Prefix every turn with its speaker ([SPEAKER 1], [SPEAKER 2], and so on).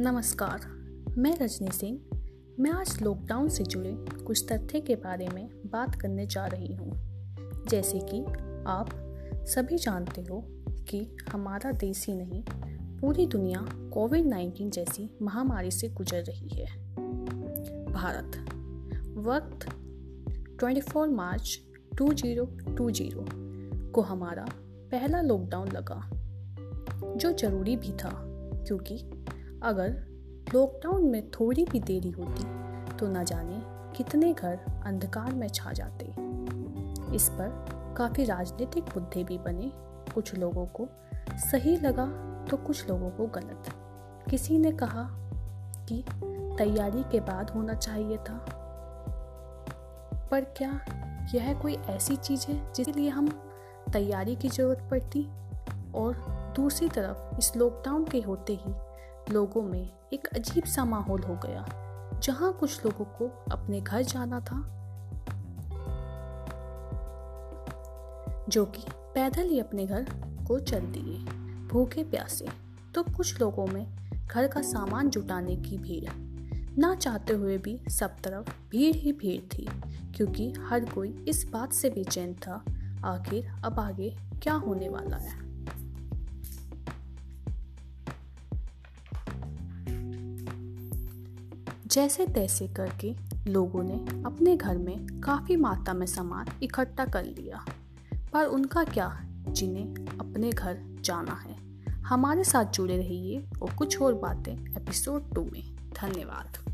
[SPEAKER 1] नमस्कार, मैं रजनी सिंह। मैं आज लॉकडाउन से जुड़े कुछ तथ्य के बारे में बात करने जा रही हूँ। जैसे कि आप सभी जानते हो कि हमारा देश ही नहीं, पूरी दुनिया कोविड 19 जैसी महामारी से गुजर रही है। भारत, वक्त 24 मार्च 2020 को हमारा पहला लॉकडाउन लगा, जो ज़रूरी भी था, क्योंकि अगर लॉकडाउन में थोड़ी भी देरी होती तो न जाने कितने घर अंधकार में छा जाते। इस पर काफ़ी राजनीतिक मुद्दे भी बने। कुछ लोगों को सही लगा तो कुछ लोगों को गलत। किसी ने कहा कि तैयारी के बाद होना चाहिए था। पर क्या यह कोई ऐसी चीज़ है जिसके लिए हम तैयारी की ज़रूरत पड़ती? और दूसरी तरफ़, इस लॉकडाउन के होते ही लोगों में एक अजीब सा माहौल हो गया, जहाँ कुछ लोगों को अपने घर जाना था, जो कि पैदल ही अपने घर को चल दिए। भूखे प्यासे तो कुछ लोगों में घर का सामान जुटाने की भीड़। ना चाहते हुए भी सब तरफ़ भीड़ ही भीड़ थी, क्योंकि हर कोई इस बात से बेचैन था, आखिर अब आगे क्या होने वाला है। जैसे तैसे करके लोगों ने अपने घर में काफ़ी मात्रा में सामान इकट्ठा कर लिया। पर उनका क्या जिन्हें अपने घर जाना है। हमारे साथ जुड़े रहिए और कुछ और बातें एपिसोड टू में। धन्यवाद।